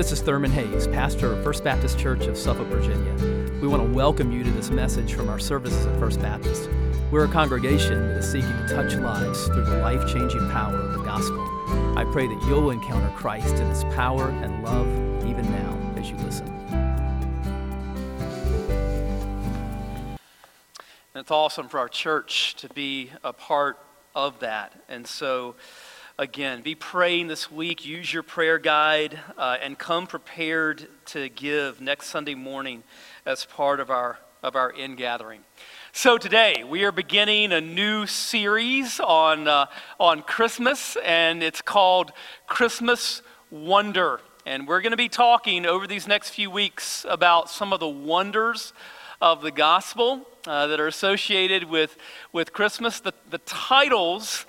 this is Thurman Hayes, pastor of First Baptist Church of Suffolk, Virginia. We want to welcome you to this message from our services at First Baptist. We're a congregation that is seeking to touch lives through the life changing power of the gospel. I pray that you'll encounter Christ in his power and love even now as you listen. And it's awesome for our church to be a part of that. And so, again, be praying this week. Use your prayer guide uh, and come prepared to give next Sunday morning as part of our, of our in gathering. So today we are beginning a new series on, uh, on Christmas, and it's called Christmas Wonder. And we're going to be talking over these next few weeks about some of the wonders of the gospel uh, that are associated with, with Christmas. The, the titles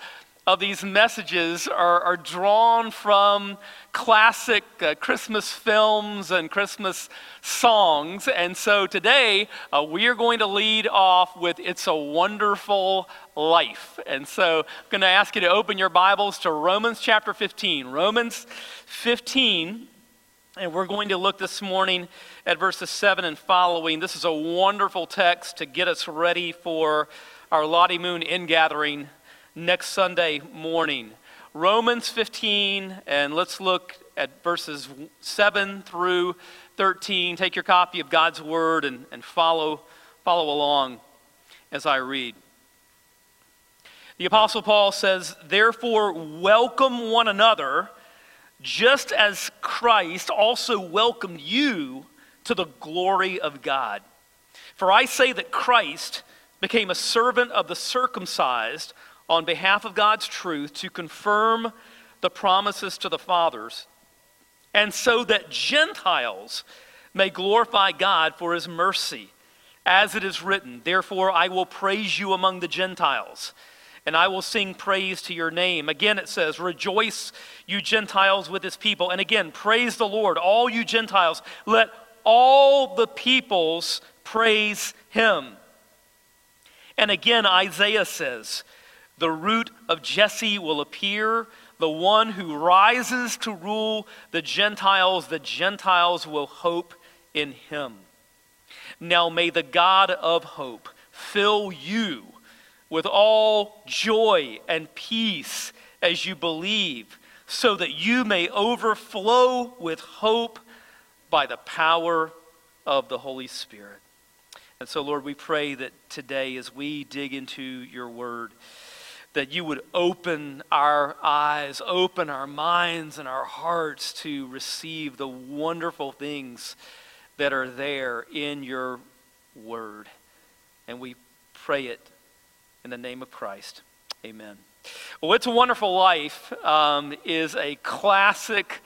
of these messages are, are drawn from classic uh, Christmas films and Christmas songs. And so today uh, we are going to lead off with It's a Wonderful Life. And so I'm going to ask you to open your Bibles to Romans chapter 15. Romans 15. And we're going to look this morning at verses 7 and following. This is a wonderful text to get us ready for our Lottie Moon ingathering next Sunday morning. Romans 15, and let's look at verses 7 through 13. Take your copy of God's Word and, and follow, follow along as I read. The Apostle Paul says, Therefore, welcome one another, just as Christ also welcomed you to the glory of God. For I say that Christ became a servant of the circumcised on behalf of God's truth to confirm the promises to the fathers, and so that Gentiles may glorify God for his mercy. As it is written, Therefore I will praise you among the Gentiles, and I will sing praise to your name. Again it says, Rejoice, you Gentiles, with his people. And again, praise the Lord, all you Gentiles. Let all the peoples praise him. And again, Isaiah says, the root of Jesse will appear, the one who rises to rule the Gentiles. The Gentiles will hope in him. Now may the God of hope fill you with all joy and peace as you believe, so that you may overflow with hope by the power of the Holy Spirit. And so, Lord, we pray that today, as we dig into your word, that you would open our eyes, open our minds and our hearts to receive the wonderful things that are there in your word. And we pray it in the name of Christ. Amen. Well, It's a Wonderful Life um, is a classic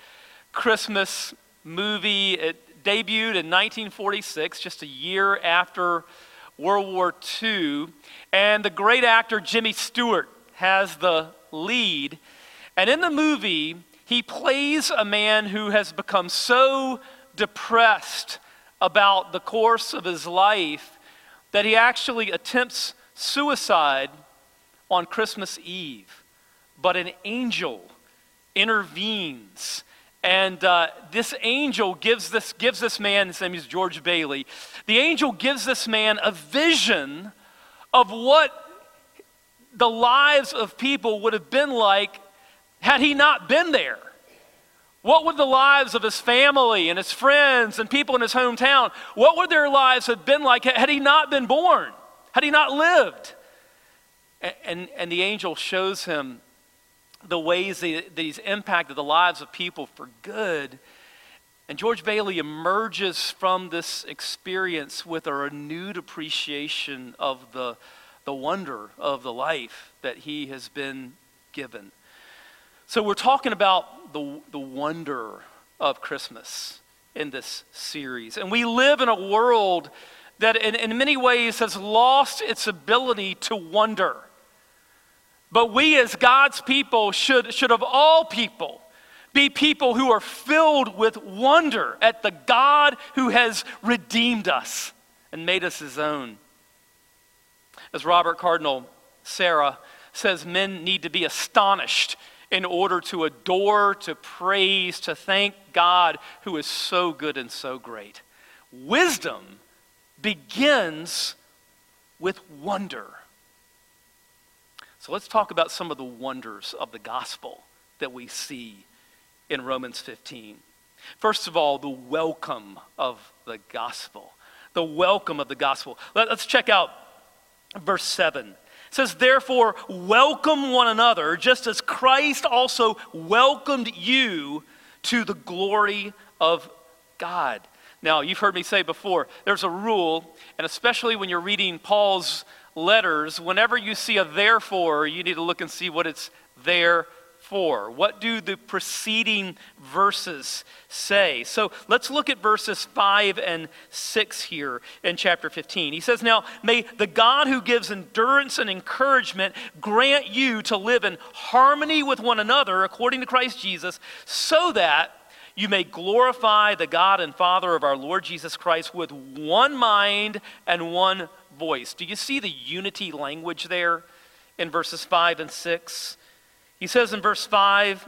Christmas movie. It debuted in 1946, just a year after World War II. And the great actor Jimmy Stewart has the lead. And in the movie, he plays a man who has become so depressed about the course of his life that he actually attempts suicide on Christmas Eve. But an angel intervenes. And uh, this angel gives this, gives this man, his name is George Bailey, the angel gives this man a vision of what the lives of people would have been like had he not been there. What would the lives of his family and his friends and people in his hometown, what would their lives have been like had he not been born, had he not lived? And, and, and the angel shows him the ways that, that he's impacted the lives of people for good. And George Bailey emerges from this experience with a renewed appreciation of the the wonder of the life that he has been given. So, we're talking about the, the wonder of Christmas in this series. And we live in a world that, in, in many ways, has lost its ability to wonder. But we, as God's people, should, should of all people, be people who are filled with wonder at the God who has redeemed us and made us his own. As Robert Cardinal Sarah says, men need to be astonished in order to adore, to praise, to thank God who is so good and so great. Wisdom begins with wonder. So let's talk about some of the wonders of the gospel that we see in Romans 15. First of all, the welcome of the gospel. The welcome of the gospel. Let, us check out verse 7. It says, Therefore, welcome one another, just as Christ also welcomed you to the glory of God. Now, you've heard me say before, there's a rule, and especially when you're reading Paul's letters, whenever you see a therefore, you need to look and see what it's there for. What do the preceding verses say? So let's look at verses 5 and 6 here in chapter 15. He says, Now may the God who gives endurance and encouragement grant you to live in harmony with one another according to Christ Jesus, so that you may glorify the God and Father of our Lord Jesus Christ with one mind and one voice. Do you see the unity language there in verses 5 and 6? He says in verse 5,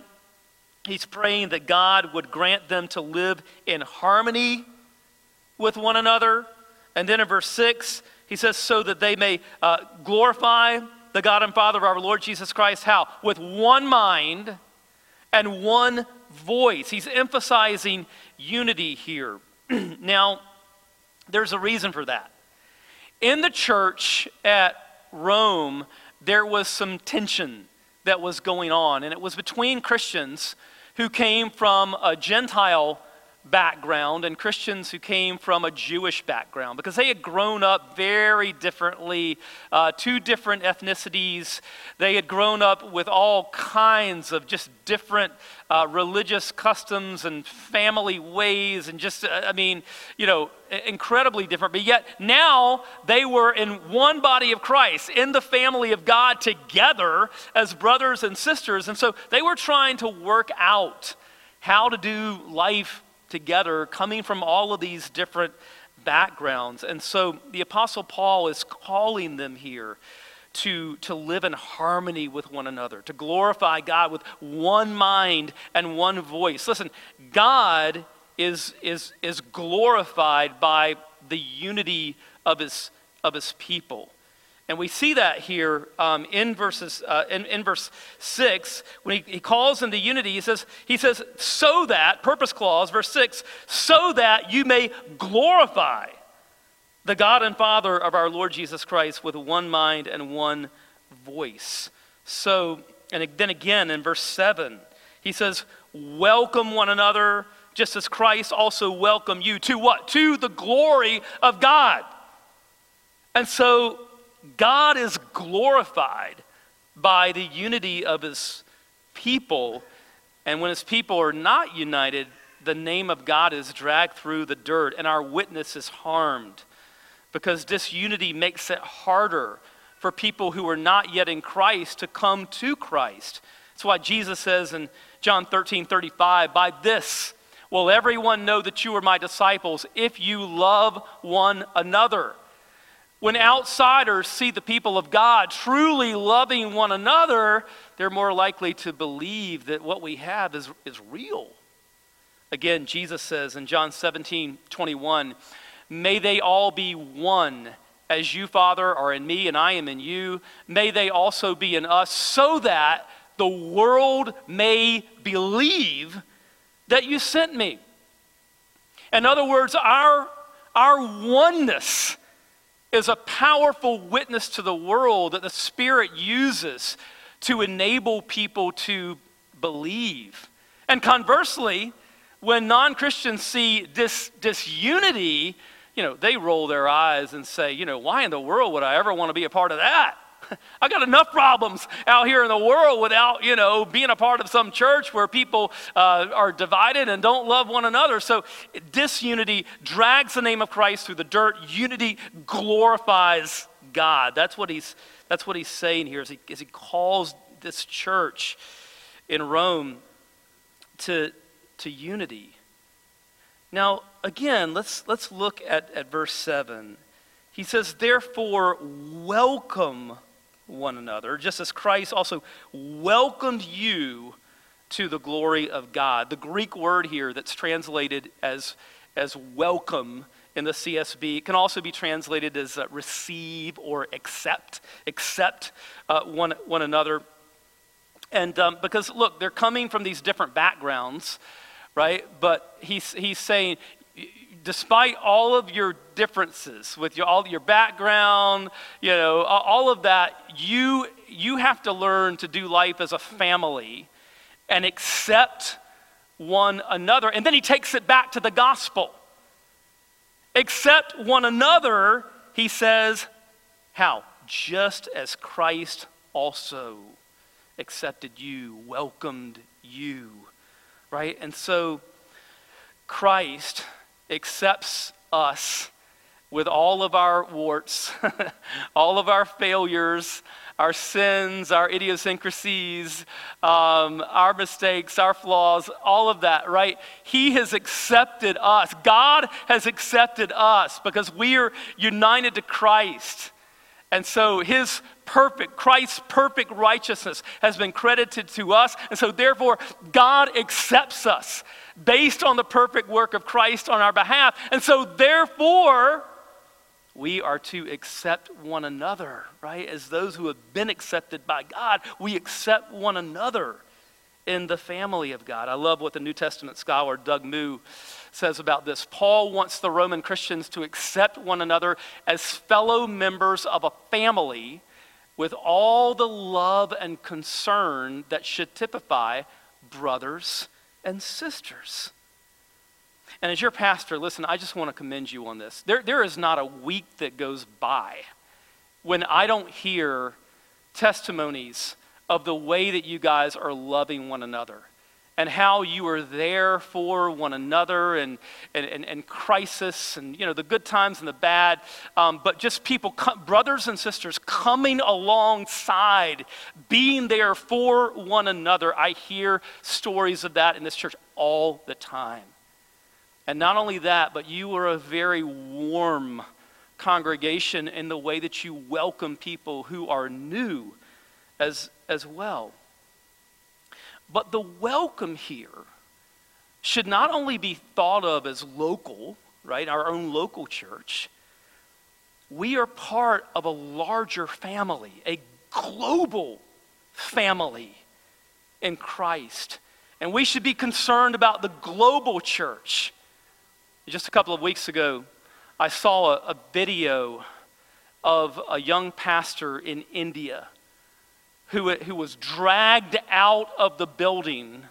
he's praying that God would grant them to live in harmony with one another. And then in verse 6, he says, so that they may uh, glorify the God and Father of our Lord Jesus Christ. How? With one mind and one voice. He's emphasizing unity here. now, there's a reason for that. In the church at Rome, there was some tension that was going on, and it was between Christians who came from a Gentile background and Christians who came from a Jewish background because they had grown up very differently, uh, two different ethnicities. They had grown up with all kinds of just different uh, religious customs and family ways, and just, uh, I mean, you know, incredibly different. But yet now they were in one body of Christ, in the family of God together as brothers and sisters. And so they were trying to work out how to do life together, coming from all of these different backgrounds. And so the Apostle Paul is calling them here to, to live in harmony with one another, to glorify God with one mind and one voice. Listen, God is, is, is glorified by the unity of his, of his people. And we see that here um, in, verses, uh, in, in verse 6, when he, he calls into unity, he says, he says, so that, purpose clause, verse 6, so that you may glorify the God and Father of our Lord Jesus Christ with one mind and one voice. So, and then again in verse 7, he says, welcome one another just as Christ also welcomed you to what? To the glory of God. And so God is glorified by the unity of his people. And when his people are not united, the name of God is dragged through the dirt and our witness is harmed because disunity makes it harder for people who are not yet in Christ to come to Christ. That's why Jesus says in John 13 35, By this will everyone know that you are my disciples if you love one another. When outsiders see the people of God truly loving one another, they're more likely to believe that what we have is, is real. Again, Jesus says in John 17 21, May they all be one, as you, Father, are in me and I am in you. May they also be in us, so that the world may believe that you sent me. In other words, our, our oneness is a powerful witness to the world that the Spirit uses to enable people to believe. And conversely, when non Christians see this disunity, you know, they roll their eyes and say, you know, why in the world would I ever want to be a part of that? I got enough problems out here in the world without, you know, being a part of some church where people uh, are divided and don't love one another. So disunity drags the name of Christ through the dirt. Unity glorifies God. That's what he's, that's what he's saying here as he, he calls this church in Rome to, to unity. Now, again, let's, let's look at, at verse 7. He says, Therefore, welcome one another, just as Christ also welcomed you to the glory of God. The Greek word here that's translated as, as welcome in the CSB can also be translated as uh, receive or accept, accept uh, one, one another. And um, because, look, they're coming from these different backgrounds, right? But he's, he's saying, despite all of your differences with your, all your background, you know, all of that, you, you have to learn to do life as a family and accept one another. And then he takes it back to the gospel. Accept one another, he says, how? Just as Christ also accepted you, welcomed you, right? And so Christ accepts us with all of our warts, all of our failures, our sins, our idiosyncrasies, um, our mistakes, our flaws, all of that, right? He has accepted us. God has accepted us because we are united to Christ. And so his perfect, Christ's perfect righteousness has been credited to us. And so therefore, God accepts us based on the perfect work of Christ on our behalf. And so, therefore, we are to accept one another, right? As those who have been accepted by God, we accept one another in the family of God. I love what the New Testament scholar Doug Moo says about this. Paul wants the Roman Christians to accept one another as fellow members of a family with all the love and concern that should typify brothers and sisters. And as your pastor, listen, I just want to commend you on this. There, there is not a week that goes by when I don't hear testimonies of the way that you guys are loving one another and how you are there for one another and, and, and, and crisis and, you know, the good times and the bad. Um, but just people, brothers and sisters, coming alongside, being there for one another. I hear stories of that in this church all the time. And not only that, but you are a very warm congregation in the way that you welcome people who are new as, as well. But the welcome here should not only be thought of as local, right, our own local church. We are part of a larger family, a global family in Christ. And we should be concerned about the global church. Just a couple of weeks ago, I saw a, a video of a young pastor in India who, who was dragged out of the building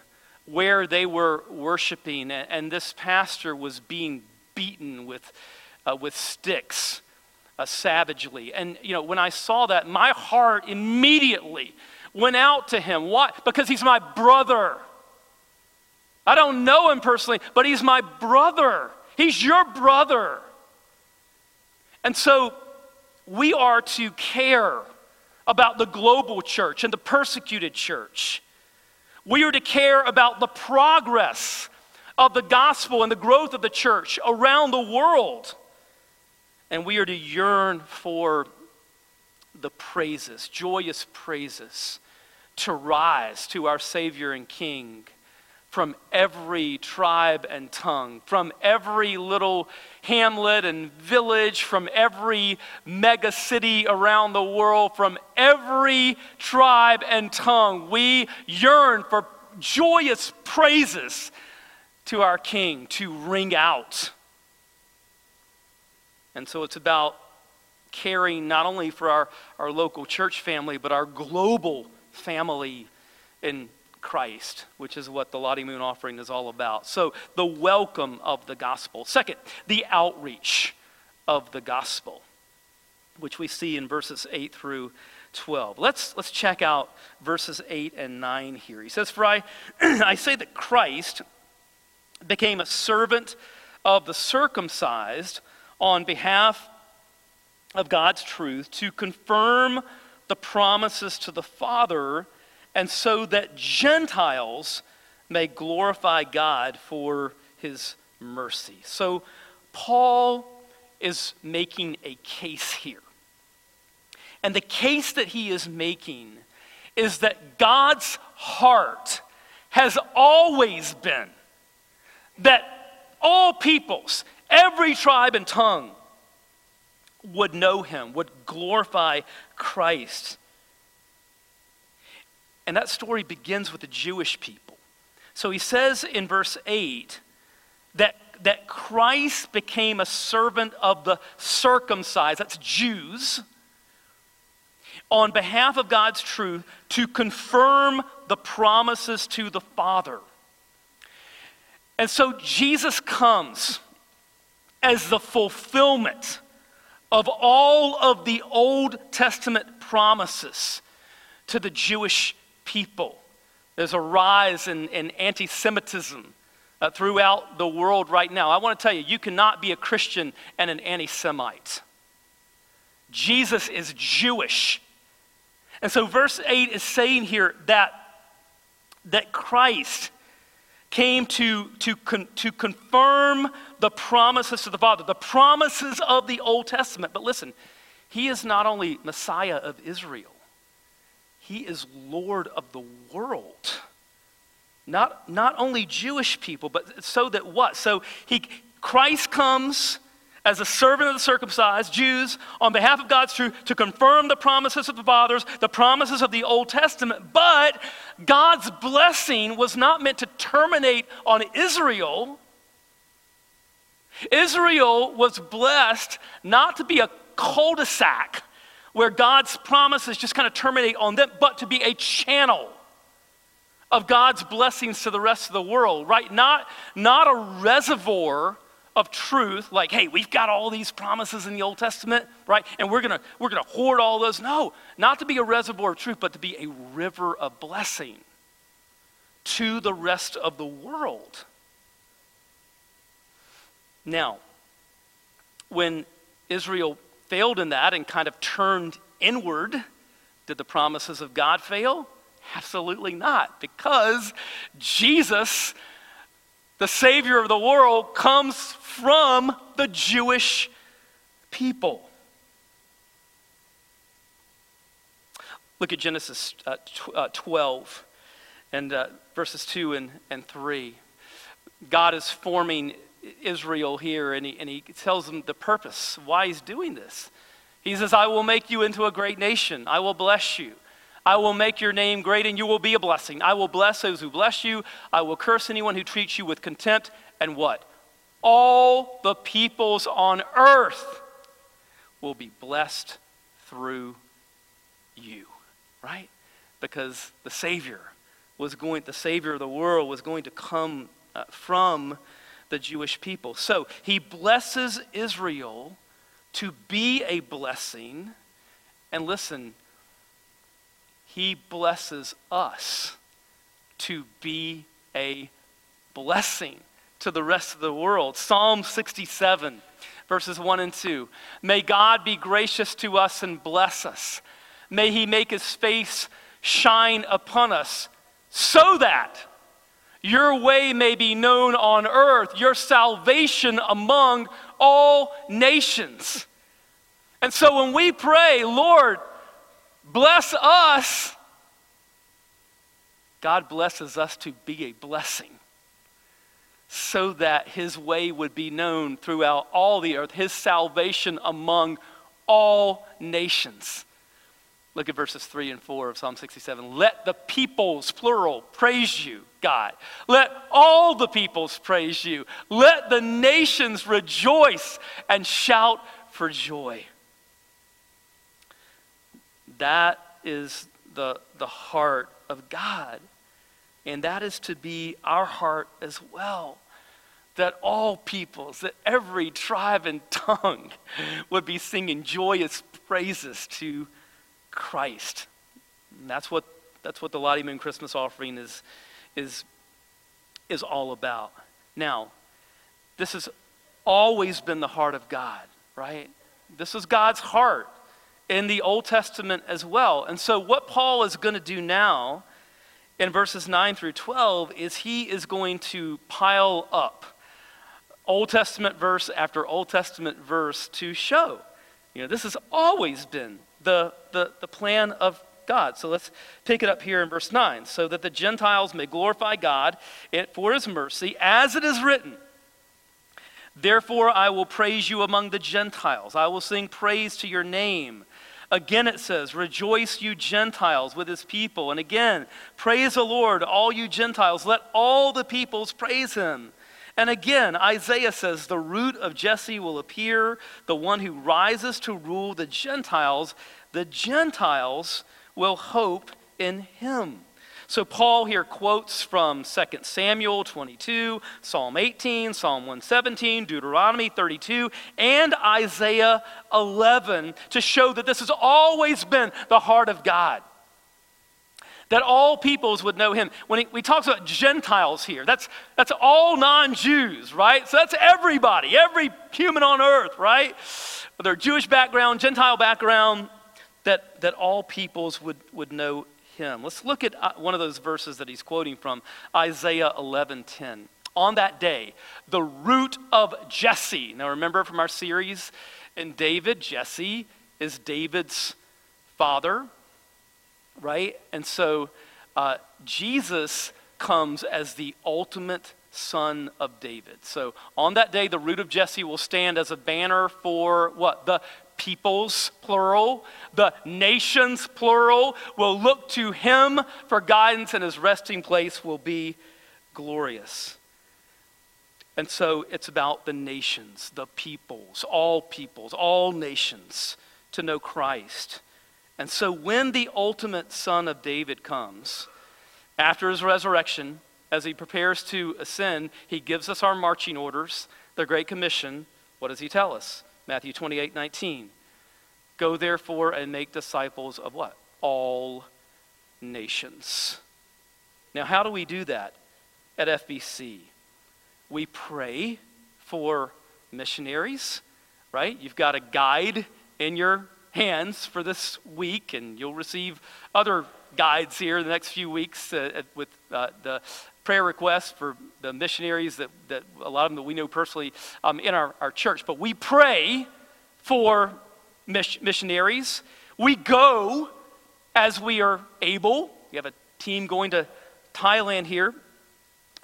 where they were worshiping, and this pastor was being beaten with, uh, with sticks uh, savagely. And, you know, when I saw that, my heart immediately went out to him. Why? Because he's my brother. I don't know him personally, but he's my brother. He's your brother. And so we are to care about the global church and the persecuted church. We are to care about the progress of the gospel and the growth of the church around the world. And we are to yearn for the praises, joyous praises, to rise to our Savior and King from every tribe and tongue, from every little hamlet and village, from every mega city around the world, from every tribe and tongue. We yearn for joyous praises to our King to ring out. And so it's about caring not only for our, our local church family, but our global family in Christ, which is what the Lottie Moon offering is all about. So, the welcome of the gospel. Second, the outreach of the gospel, which we see in verses 8 through 12. Let's, let's check out verses 8 and 9 here. He says, For I, I say that Christ became a servant of the circumcised on behalf of God's truth to confirm the promises to the Father and so that Gentiles may glorify God for his mercy. So, Paul is making a case here. And the case that he is making is that God's heart has always been that all peoples, every tribe and tongue, would know him, would glorify Christ. And that story begins with the Jewish people. So he says in verse 8 that, that Christ became a servant of the circumcised, that's Jews, on behalf of God's truth to confirm the promises to the Father. And so Jesus comes as the fulfillment of all of the Old Testament promises to the Jewish people. There's a rise in, in anti Semitism uh, throughout the world right now. I want to tell you, you cannot be a Christian and an anti Semite. Jesus is Jewish. And so, verse 8 is saying here that, that Christ came to, to, con, to confirm the promises to the Father, the promises of the Old Testament. But listen, he is not only Messiah of Israel, he is Lord of the world. Not, not only Jewish people, but so that what? So he, Christ comes as a servant of the circumcised Jews on behalf of God's truth to confirm the promises of the fathers, the promises of the Old Testament. But God's blessing was not meant to terminate on Israel. Israel was blessed not to be a cul de sac where God's promises just kind of terminate on them, but to be a channel of God's blessings to the rest of the world, right? Not, not a reservoir of truth, like, hey, we've got all these promises in the Old Testament, right? And we're gonna we're gonna hoard all those. No, not to be a reservoir of truth, but to be a river of blessing to the rest of the world. Now, when Israel failed in that and kind of turned inward, did the promises of God fail? Absolutely not, because Jesus the Savior of the world comes from the Jewish people. Look at Genesis uh, tw- uh, 12 and uh, verses 2 and, and 3. God is forming Israel here, and he, and he tells them the purpose, why he's doing this. He says, I will make you into a great nation, I will bless you. I will make your name great and you will be a blessing. I will bless those who bless you. I will curse anyone who treats you with contempt. And what? All the peoples on earth will be blessed through you, right? Because the Savior was going, the Savior of the world was going to come uh, from the Jewish people. So he blesses Israel to be a blessing. And listen, he blesses us to be a blessing to the rest of the world. Psalm 67, verses 1 and 2. May God be gracious to us and bless us. May he make his face shine upon us so that your way may be known on earth, your salvation among all nations. And so when we pray, Lord, bless us, God blesses us to be a blessing so that his way would be known throughout all the earth, his salvation among all nations. Look at verses 3 and 4 of Psalm 67. Let the peoples, plural, praise you, God. Let all the peoples praise you. Let the nations rejoice and shout for joy. That is the, the heart of God. And that is to be our heart as well. That all peoples, that every tribe and tongue would be singing joyous praises to Christ. And that's what, that's what the Lottie Moon Christmas offering is, is, is all about. Now, this has always been the heart of God, right? This is God's heart in the Old Testament as well. And so, what Paul is going to do now in verses 9 through 12 is he is going to pile up Old Testament verse after Old Testament verse to show. You know, this has always been the, the, the plan of God. So let's pick it up here in verse 9. So that the Gentiles may glorify God for his mercy, as it is written. Therefore, I will praise you among the Gentiles. I will sing praise to your name. Again, it says, Rejoice, you Gentiles, with his people. And again, praise the Lord, all you Gentiles. Let all the peoples praise him. And again, Isaiah says, The root of Jesse will appear, the one who rises to rule the Gentiles. The Gentiles will hope in him. So Paul here quotes from 2 Samuel 22, Psalm 18, Psalm 117, Deuteronomy 32, and Isaiah 11 to show that this has always been the heart of God. That all peoples would know him. When he, talks about Gentiles here, that's, that's all non Jews, right? So that's everybody, every human on earth, right? Their Jewish background, Gentile background, that, that all peoples would, would know him. Let's look at uh, one of those verses that he's quoting from Isaiah 11:10. On that day, the root of Jesse. Now remember from our series in David, Jesse is David's father, right? And so uh, Jesus comes as the ultimate son of David. So on that day, the root of Jesse will stand as a banner for what? The peoples, plural, the nations, plural, will look to him for guidance, and his resting place will be glorious. And so it's about the nations, the peoples, all peoples, all nations to know Christ. And so when the ultimate son of David comes, after his resurrection, as he prepares to ascend, he gives us our marching orders, the Great Commission. What does he tell us? Matthew 28 19. Go therefore and make disciples of what? All nations. Now, how do we do that at FBC? We pray for missionaries, right? You've got a guide in your hands for this week, and you'll receive other guides here in the next few weeks uh, with uh, the prayer requests for the missionaries that, that a lot of them that we know personally um, in our, our church. But we pray for missionaries. We go as we are able. We have a team going to Thailand here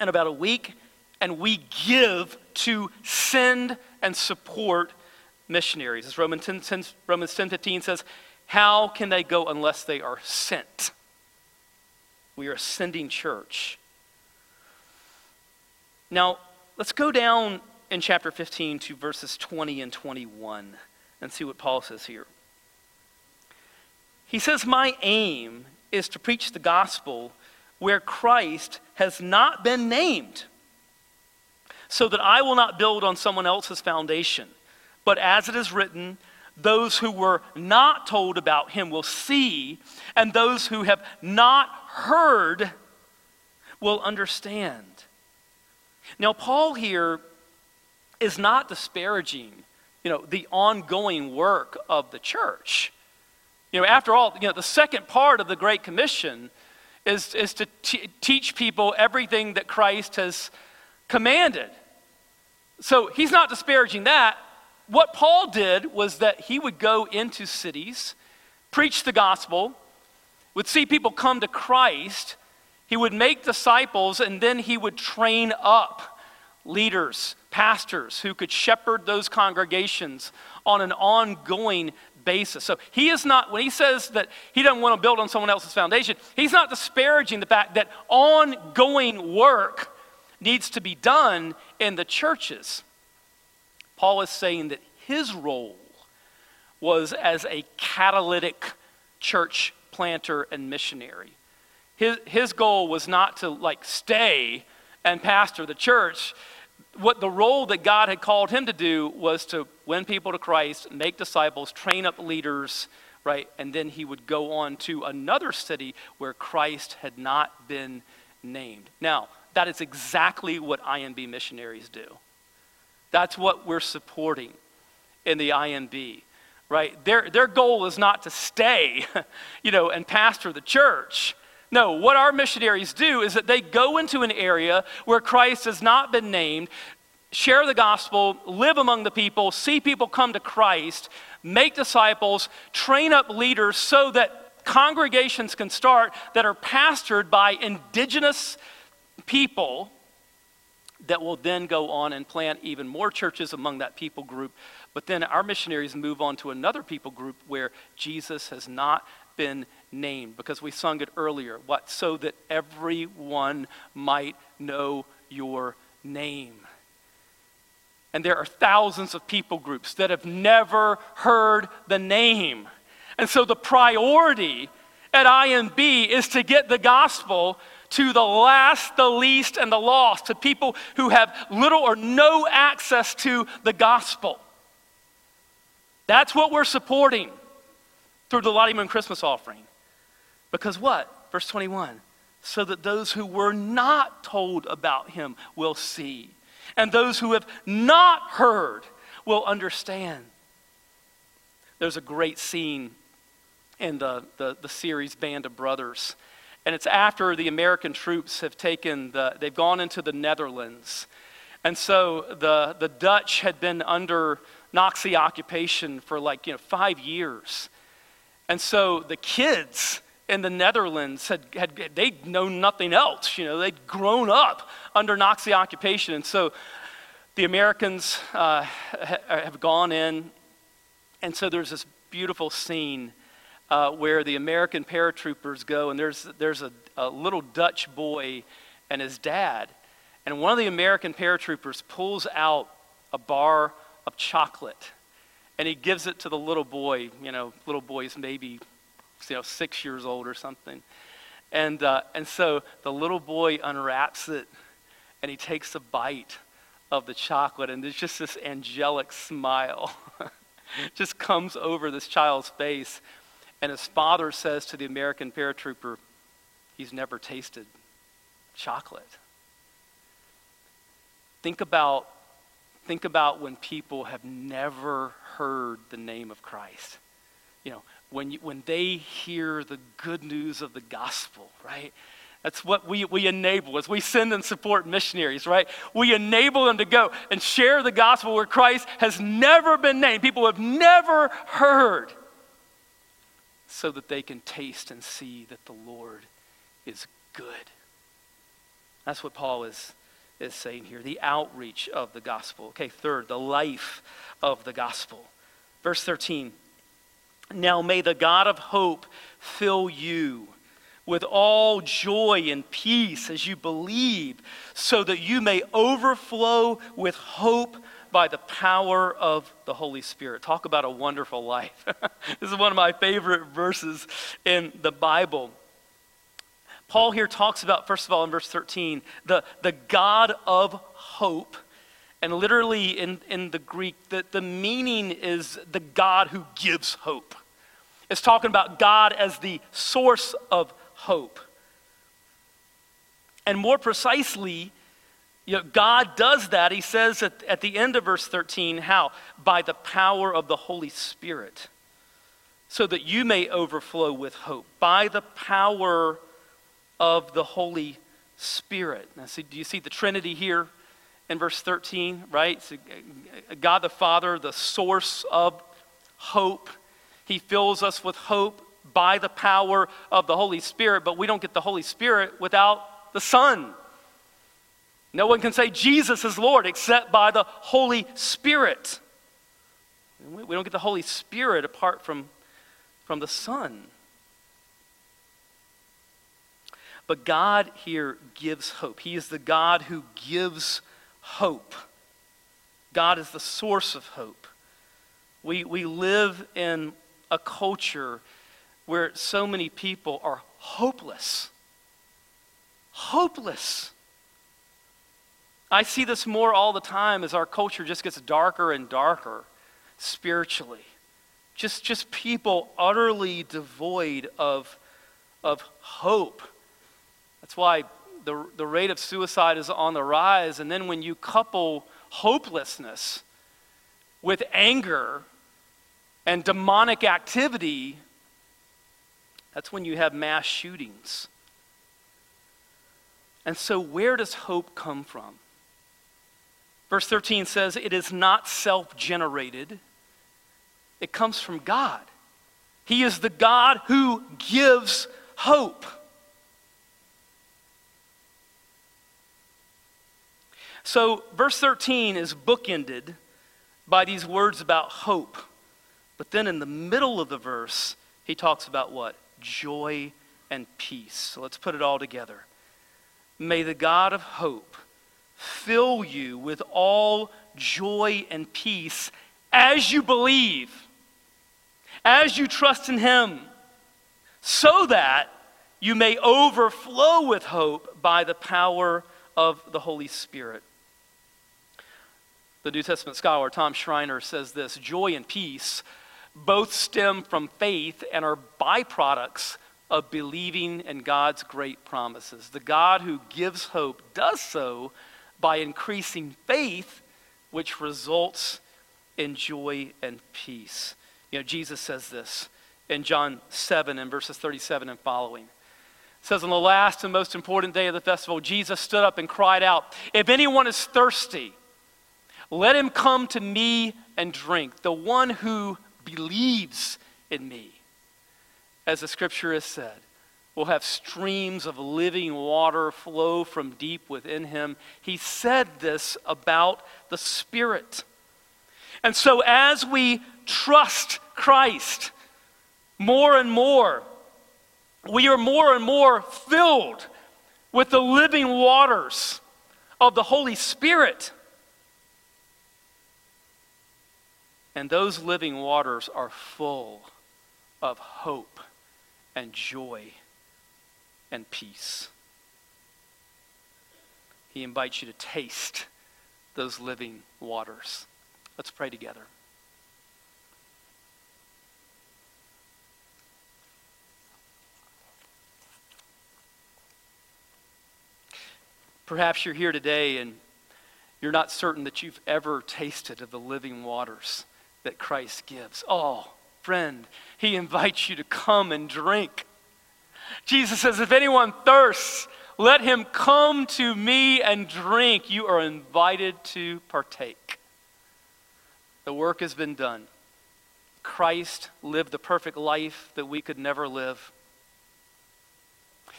in about a week, and we give to send and support missionaries. As Romans 10, 10, Romans 10 15 says, How can they go unless they are sent? We are a sending church. Now, let's go down in chapter 15 to verses 20 and 21 and see what Paul says here. He says, My aim is to preach the gospel where Christ has not been named, so that I will not build on someone else's foundation. But as it is written, those who were not told about him will see, and those who have not heard will understand. Now, Paul here is not disparaging, you know, the ongoing work of the church. You know, after all, you know, the second part of the Great Commission is, is to t- teach people everything that Christ has commanded. So he's not disparaging that. What Paul did was that he would go into cities, preach the gospel, would see people come to Christ, he would make disciples and then he would train up leaders, pastors who could shepherd those congregations on an ongoing basis. So he is not, when he says that he doesn't want to build on someone else's foundation, he's not disparaging the fact that ongoing work needs to be done in the churches. Paul is saying that his role was as a catalytic church planter and missionary. His, his goal was not to like stay and pastor the church. What the role that God had called him to do was to win people to Christ, make disciples, train up leaders, right? And then he would go on to another city where Christ had not been named. Now, that is exactly what IMB missionaries do. That's what we're supporting in the IMB, right? Their, their goal is not to stay, you know, and pastor the church. No, what our missionaries do is that they go into an area where Christ has not been named, share the gospel, live among the people, see people come to Christ. make disciples, train up leaders so that congregations can start that are pastored by indigenous people that will then go on and plant even more churches among that people group. But then our missionaries move on to another people group where Jesus has not been named because we sung it earlier. What? So that everyone might know your name. And there are thousands of people groups that have never heard the name. And so the priority at IMB is to get the gospel to the last, the least, and the lost, to people who have little or no access to the gospel. That's what we're supporting through the Lottie Moon Christmas offering. Because what? Verse 21 so that those who were not told about him will see, and those who have not heard will understand. There's a great scene in the, the, the series Band of Brothers. And it's after the American troops have taken the, they've gone into the Netherlands. And so the, the Dutch had been under Nazi occupation for like, you know, five years. And so the kids in the Netherlands had, had they'd known nothing else. You know, they'd grown up under Nazi occupation. And so the Americans uh, have gone in. And so there's this beautiful scene uh, where the American paratroopers go, and there's, there's a, a little Dutch boy and his dad. And one of the American paratroopers pulls out a bar of chocolate and he gives it to the little boy. You know, little boy's maybe you know, six years old or something. And, uh, and so the little boy unwraps it and he takes a bite of the chocolate, and there's just this angelic smile just comes over this child's face. And his father says to the American paratrooper, He's never tasted chocolate. Think about, think about when people have never heard the name of Christ. You know, when, you, when they hear the good news of the gospel, right? That's what we, we enable as we send and support missionaries, right? We enable them to go and share the gospel where Christ has never been named. People have never heard so that they can taste and see that the Lord is good. That's what Paul is, is saying here the outreach of the gospel. Okay, third, the life of the gospel. Verse 13 Now may the God of hope fill you with all joy and peace as you believe, so that you may overflow with hope by the power of the Holy Spirit. Talk about a wonderful life. this is one of my favorite verses in the Bible. Paul here talks about, first of all, in verse 13, the, the God of hope. And literally in, in the Greek, the, the meaning is the God who gives hope. It's talking about God as the source of hope. And more precisely, you know, God does that. He says at, at the end of verse 13, how? By the power of the Holy Spirit, so that you may overflow with hope. By the power of the Holy Spirit. Now, see, do you see the Trinity here in verse 13, right? So God the Father, the source of hope. He fills us with hope by the power of the Holy Spirit, but we don't get the Holy Spirit without the Son. No one can say Jesus is Lord except by the Holy Spirit. We don't get the Holy Spirit apart from, from the Son. But God here gives hope. He is the God who gives hope. God is the source of hope. We, we live in a culture where so many people are hopeless. Hopeless. I see this more all the time as our culture just gets darker and darker spiritually. Just, just people utterly devoid of, of hope. That's why the, the rate of suicide is on the rise. And then when you couple hopelessness with anger and demonic activity, that's when you have mass shootings. And so, where does hope come from? Verse 13 says, It is not self generated. It comes from God. He is the God who gives hope. So, verse 13 is bookended by these words about hope. But then in the middle of the verse, he talks about what? Joy and peace. So let's put it all together. May the God of hope fill you with all joy and peace as you believe, as you trust in Him, so that you may overflow with hope by the power of the Holy Spirit. The New Testament scholar Tom Schreiner says this joy and peace both stem from faith and are byproducts of believing in God's great promises. The God who gives hope does so by increasing faith, which results in joy and peace. You know, Jesus says this in John 7 and verses 37 and following. It says, On the last and most important day of the festival, Jesus stood up and cried out, If anyone is thirsty, let him come to me and drink. The one who believes in me, as the scripture has said, will have streams of living water flow from deep within him. He said this about the Spirit. And so, as we trust Christ more and more, we are more and more filled with the living waters of the Holy Spirit. And those living waters are full of hope and joy and peace. He invites you to taste those living waters. Let's pray together. Perhaps you're here today and you're not certain that you've ever tasted of the living waters that Christ gives. Oh, friend, he invites you to come and drink. Jesus says, If anyone thirsts, let him come to me and drink. You are invited to partake. The work has been done. Christ lived the perfect life that we could never live.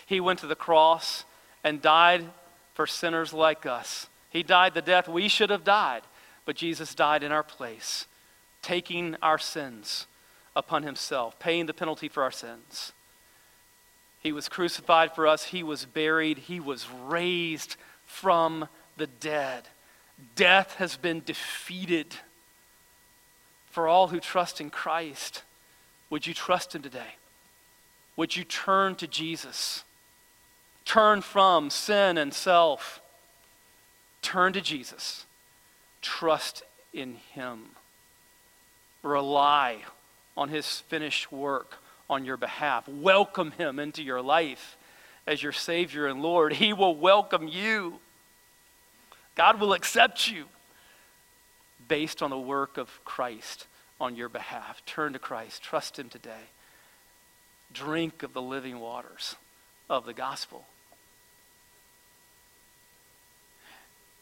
He went to the cross and died for sinners like us. He died the death we should have died, but Jesus died in our place taking our sins upon himself, paying the penalty for our sins. He was crucified for us, he was buried, he was raised from the dead. Death has been defeated for all who trust in Christ. Would you trust him today? Would you turn to Jesus? Turn from sin and self. Turn to Jesus. Trust in him rely on his finished work on your behalf. Welcome him into your life as your Savior and Lord. He will welcome you. God will accept you based on the work of Christ on your behalf. Turn to Christ, trust him today. Drink of the living waters of the gospel.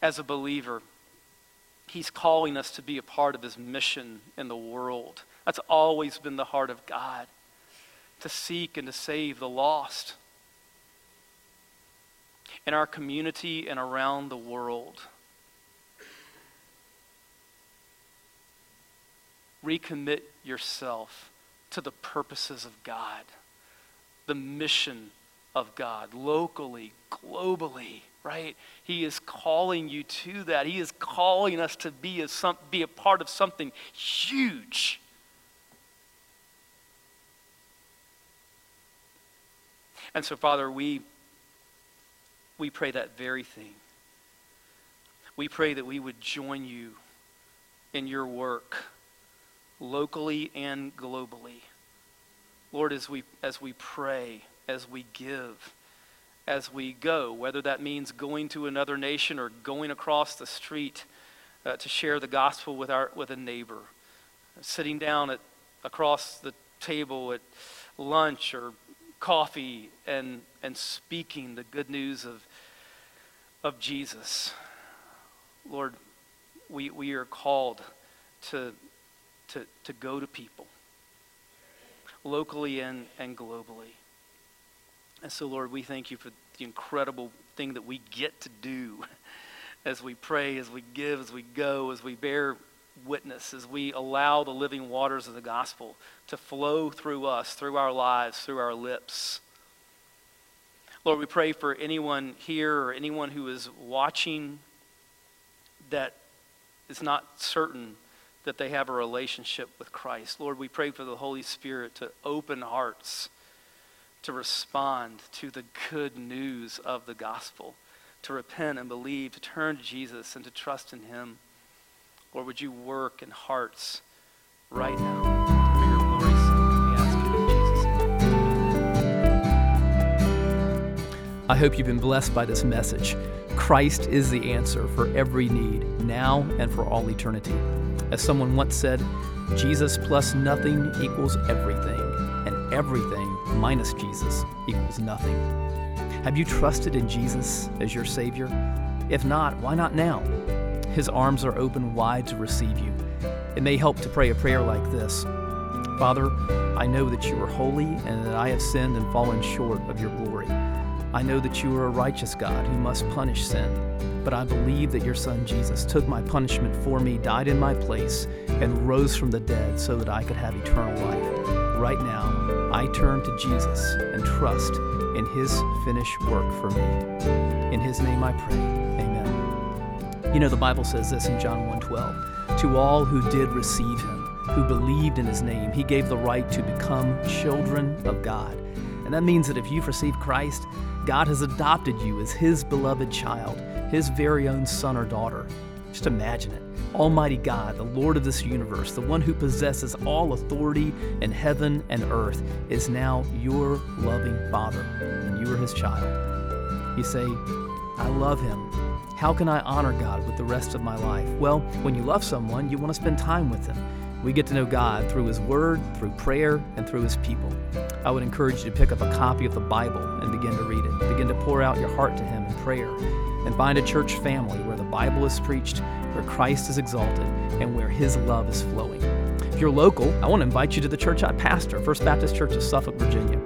As a believer, He's calling us to be a part of His mission in the world. That's always been the heart of God to seek and to save the lost in our community and around the world. Recommit yourself to the purposes of God, the mission of God, locally, globally right? He is calling you to that. He is calling us to be a, some, be a part of something huge. And so, Father, we, we pray that very thing. We pray that we would join you in your work, locally and globally. Lord, as we, as we pray, as we give, as we go, whether that means going to another nation or going across the street uh, to share the gospel with, our, with a neighbor, sitting down at, across the table at lunch or coffee and, and speaking the good news of, of Jesus. Lord, we, we are called to, to, to go to people, locally and, and globally. And so, Lord, we thank you for the incredible thing that we get to do as we pray, as we give, as we go, as we bear witness, as we allow the living waters of the gospel to flow through us, through our lives, through our lips. Lord, we pray for anyone here or anyone who is watching that is not certain that they have a relationship with Christ. Lord, we pray for the Holy Spirit to open hearts to respond to the good news of the gospel, to repent and believe, to turn to Jesus and to trust in Him. Lord, would you work in hearts right now. I hope you've been blessed by this message. Christ is the answer for every need, now and for all eternity. As someone once said, Jesus plus nothing equals everything, and everything minus Jesus equals nothing. Have you trusted in Jesus as your Savior? If not, why not now? His arms are open wide to receive you. It may help to pray a prayer like this Father, I know that you are holy and that I have sinned and fallen short of your glory. I know that you are a righteous God who must punish sin, but I believe that your Son Jesus took my punishment for me, died in my place, and rose from the dead so that I could have eternal life. Right now, I turn to Jesus and trust in his finished work for me. In his name I pray. Amen. You know, the Bible says this in John 1:12. To all who did receive him, who believed in his name, he gave the right to become children of God. And that means that if you've received Christ, God has adopted you as his beloved child, his very own son or daughter. Just imagine it. Almighty God, the Lord of this universe, the one who possesses all authority in heaven and earth, is now your loving Father, and you are his child. You say, I love him. How can I honor God with the rest of my life? Well, when you love someone, you want to spend time with them. We get to know God through His Word, through prayer, and through His people. I would encourage you to pick up a copy of the Bible and begin to read it. Begin to pour out your heart to Him in prayer. And find a church family where the Bible is preached, where Christ is exalted, and where His love is flowing. If you're local, I want to invite you to the church I pastor, First Baptist Church of Suffolk, Virginia.